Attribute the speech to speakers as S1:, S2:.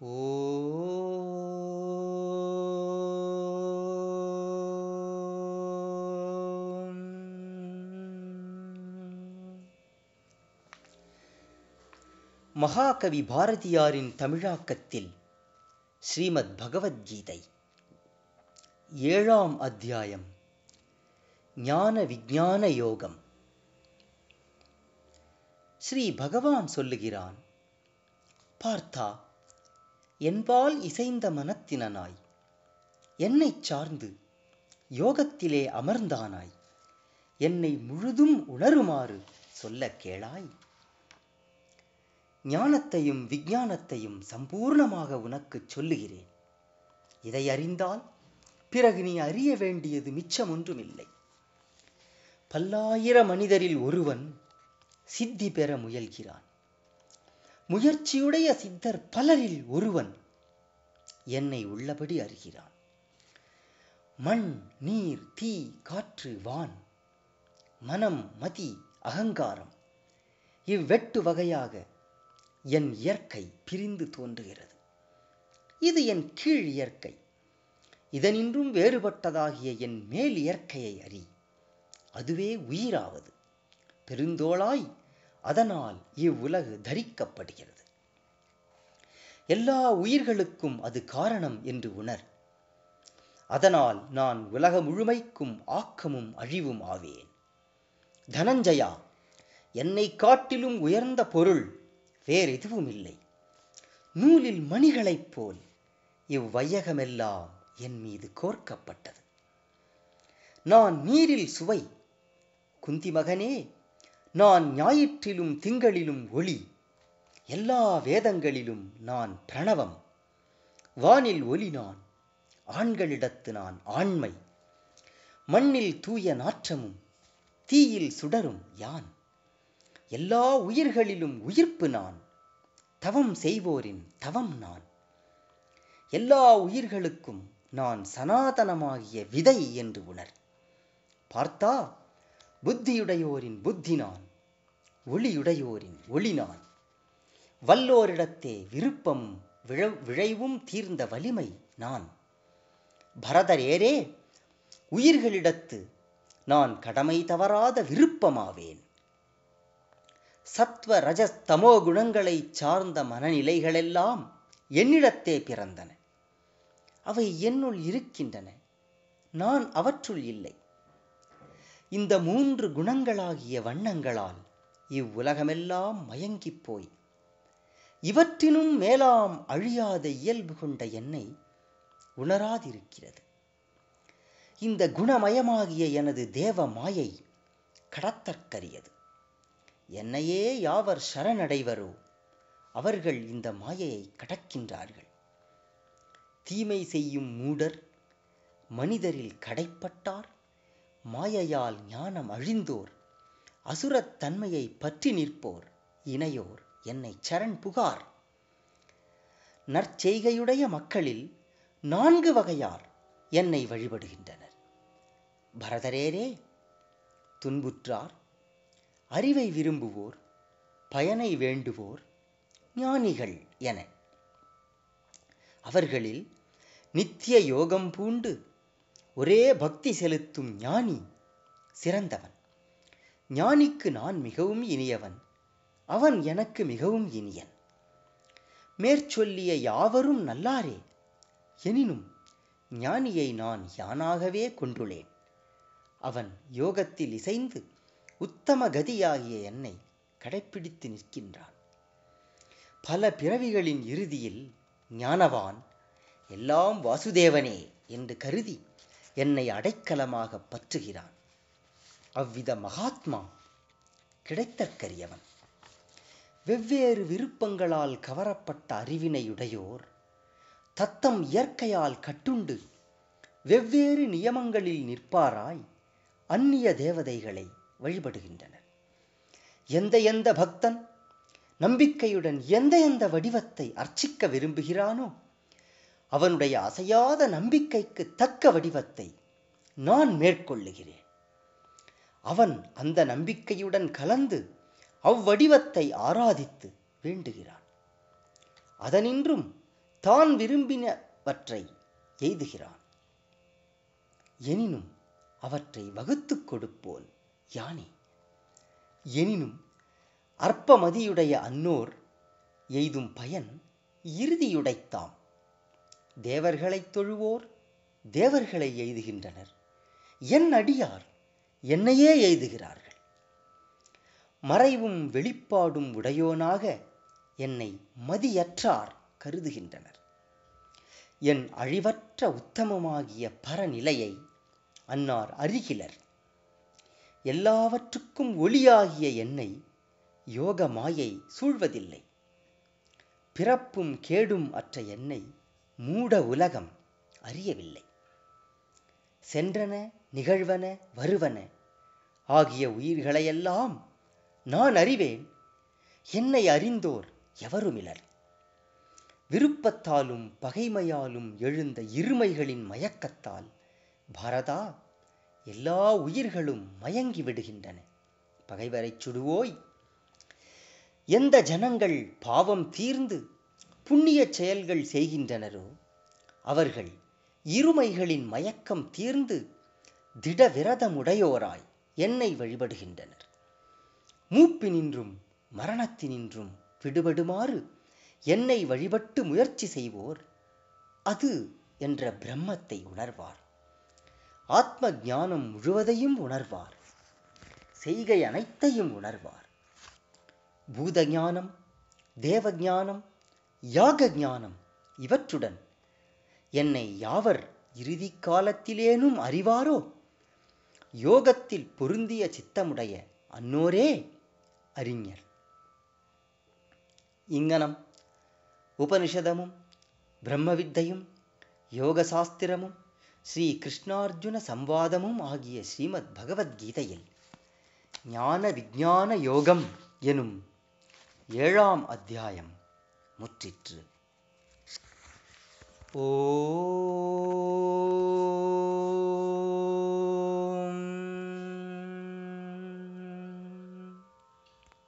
S1: ஓம். மகாகவி பாரதியாரின் தமிழாக்கத்தில் ஸ்ரீமத் பகவத்கீதை. ஏழாம் அத்தியாயம். ஞான விஞ்ஞான யோகம். ஸ்ரீ பகவான் சொல்லுகிறான் பார்த்தா என்பால் இசைந்த மனத்தினனாய். என்னைச் சார்ந்து யோகத்திலே அமர்ந்தானாய். என்னை முழுதும் உணருமாறு சொல்ல கேளாய். ஞானத்தையும் விஞ்ஞானத்தையும் சம்பூர்ணமாக உனக்குச் சொல்லுகிறேன். இதை அறிந்தால் பிறகு நீ அறிய வேண்டியது மிச்சம் ஒன்றுமில்லை பல்லாயிர மனிதரில் ஒருவன் சித்தி பெற முயல்கிறான். முயற்சியுடைய சித்தர் பலரில் ஒருவன் என்னை உள்ளபடி அறிகிறான். மண் நீர் தீ காற்று வான் மனம் மதி அகங்காரம் இவ்வெட்டு வகையாக என் இயற்கை பிரிந்து தோன்றுகிறது. இது என் கீழ் இயற்கை. இதனின்றும் வேறுபட்டதாகிய என் மேல் இயற்கையை அறி. அதுவே உயிராவது. பெருந்தோளாய் அதனால் இவ்வுலகு தரிக்கப்படுகிறது. எல்லா உயிர்களுக்கும் அது காரணம் என்று உணர். அதனால் நான் உலக முழுமைக்கும் ஆக்கமும் அழிவும் ஆவேன். தனஞ்சயா என்னை காட்டிலும் உயர்ந்த பொருள் வேறெதுவும் இல்லை நூலில் மணிகளைப் போல் இவ்வையகமெல்லாம் என் மீது கோர்க்கப்பட்டது. நான் நீரில் சுவை குந்தி மகனே நான் ஞாயிற்றிலும் திங்களிலும் ஒளி. எல்லா வேதங்களிலும் நான் பிரணவம். வானில் ஒலி நான் ஆண்களிடத்து நான் ஆண்மை. மண்ணில் தூய நாற்றமும் தீயில் சுடரும் யான். எல்லா உயிர்களிலும் உயிர்ப்பு நான் தவம் செய்வோரின் தவம் நான். எல்லா உயிர்களுக்கும் நான் சனாதனமாகிய விதை என்று உணர். பார்த்தா புத்தியுடையோரின் புத்தி நான் ஒளியுடையோரின் ஒளி நான் வல்லோரிடத்தே விருப்பம் விழ விழைவும் தீர்ந்த வலிமை நான். பரதரேரே உயிர்களிடத்து நான் கடமை தவறாத விருப்பமாவேன். சத்வ ரஜஸ் தமோ குணங்களைச் சார்ந்த மனநிலைகளெல்லாம் என்னிடத்தே பிறந்தன. அவை என்னுள் இருக்கின்றன. நான் அவற்றுள் இல்லை. இந்த மூன்று குணங்களாகிய வண்ணங்களால் இவ்வுலகமெல்லாம் மயங்கிப் போய். இவற்றினும் மேலாம் அழியாத இயல்பு கொண்ட என்னை உணராதிருக்கிறது. இந்த குணமயமாகிய எனது தேவ மாயை கடத்தற்கரியது. என்னையே யாவர் சரணடைவரோ அவர்கள் இந்த மாயையை கடக்கின்றார்கள். தீமை செய்யும் மூடர் மனிதரில் கடைப்பட்டார். மாயையால் ஞானம் அழிந்தோர் அசுரத் தன்மையை பற்றி நிற்போர் இணையோர் என்னை சரண் புகார். நற்செய்கையுடைய மக்களில் நான்கு வகையார் என்னை வழிபடுகின்றனர். பரதரேரே துன்புற்றார் அறிவை விரும்புவோர் பயனை வேண்டுவோர் ஞானிகள் என. அவர்களில் நித்திய யோகம் பூண்டு ஒரே பக்தி செலுத்தும் ஞானி சிறந்தவன். ஞானிக்கு நான் மிகவும் இனியவன் அவன் எனக்கு மிகவும் இனியன். மேற்சொல்லிய யாவரும் நல்லாரே எனினும் ஞானியை நான் யானாகவே கொண்டுள்ளேன் அவன் யோகத்தில் இசைந்து உத்தம கதியாகிய என்னை கடைப்பிடித்து நிற்கின்றான். பல பிறவிகளின் இறுதியில் ஞானவான் எல்லாம் வாசுதேவனே என்று கருதி என்னை அடைக்கலமாக பற்றுகிறான். அவ்வித மகாத்மா கிடைத்தற்கரியவன். வெவ்வேறு விருப்பங்களால் கவரப்பட்ட அறிவினையுடையோர் தத்தம் இயற்கையால் கட்டுண்டு வெவ்வேறு நியமங்களில் நிற்பாராய் அந்நிய தேவதைகளை வழிபடுகின்றனர். எந்த எந்த பக்தன் நம்பிக்கையுடன் எந்த எந்த வடிவத்தை அர்ச்சிக்க விரும்புகிறானோ அவனுடைய அசையாத நம்பிக்கைக்கு தக்க வடிவத்தை நான் மேற்கொள்ளுகிறேன். அவன் அந்த நம்பிக்கையுடன் கலந்து அவ்வடிவத்தை ஆராதித்து வேண்டுகிறான். அதனின்றும் தான் விரும்பினவற்றை எய்துகிறான். எனினும் அவற்றை வகுத்துக் கொடுப்போல் யானே? எனினும் அற்பமதியுடைய அன்னோர் எய்தும் பயன் இறுதியுடைத்தாம். தேவர்களைத் தொழுவோர் தேவர்களை எய்துகின்றனர். என் அடியார் என்னையே எய்துகிறார்கள். மறைவும் வெளிப்பாடும் உடையோனாக என்னை மதியற்றார் கருதுகின்றனர். என் அழிவற்ற உத்தமமாகிய பரநிலையை அன்னார் அறிகிலர் எல்லாவற்றுக்கும் ஒளியாகிய என்னை யோக மாயை சூழ்வதில்லை. பிறப்பும் கேடும் அற்ற என்னை மூட உலகம் அறியவில்லை. சென்றன நிகழ்வன வருவன. ஆகிய உயிர்களையெல்லாம் நான் அறிவேன். என்னை அறிந்தோர் எவருமிலர்? விருப்பத்தாலும் பகைமையாலும் எழுந்த இருமைகளின் மயக்கத்தால் பாரதா எல்லா உயிர்களும் மயங்கி விடுகின்றன. பகைவரைச் சுடுவோய். எந்த ஜனங்கள் பாவம் தீர்ந்து புண்ணிய செயல்கள் செய்கின்றனரோ அவர்கள் இருமைகளின் மயக்கம் தீர்ந்து திடவிரதமுடையோராய் என்னை வழிபடுகின்றனர். மூப்பினின்றும் மரணத்தினின்றும் விடுபடுமாறு என்னை வழிபட்டு முயற்சி செய்வோர் அது என்ற பிரம்மத்தை உணர்வார். ஆத்ம ஞானம் முழுவதையும் உணர்வார். செய்கை அனைத்தையும் உணர்வார். பூத ஞானம் தேவ ஞானம் யாக ஞானம் இவற்றுடன் என்னை யாவர் இறுதி காலத்திலேனும் அறிவாரோ? யோகத்தில் பொருந்திய சித்தமுடைய அன்னோரே அறிஞர். இங்கனம் உபனிஷதமும் பிரம்மவித்தையும் யோகசாஸ்திரமும் ஸ்ரீ கிருஷ்ணார்ஜுன சம்வாதமும் ஆகிய ஸ்ரீமத் பகவத்கீதையில் ஞான விஞ்ஞான யோகம் எனும் ஏழாம் அத்தியாயம் முற்றிற்று. ஓ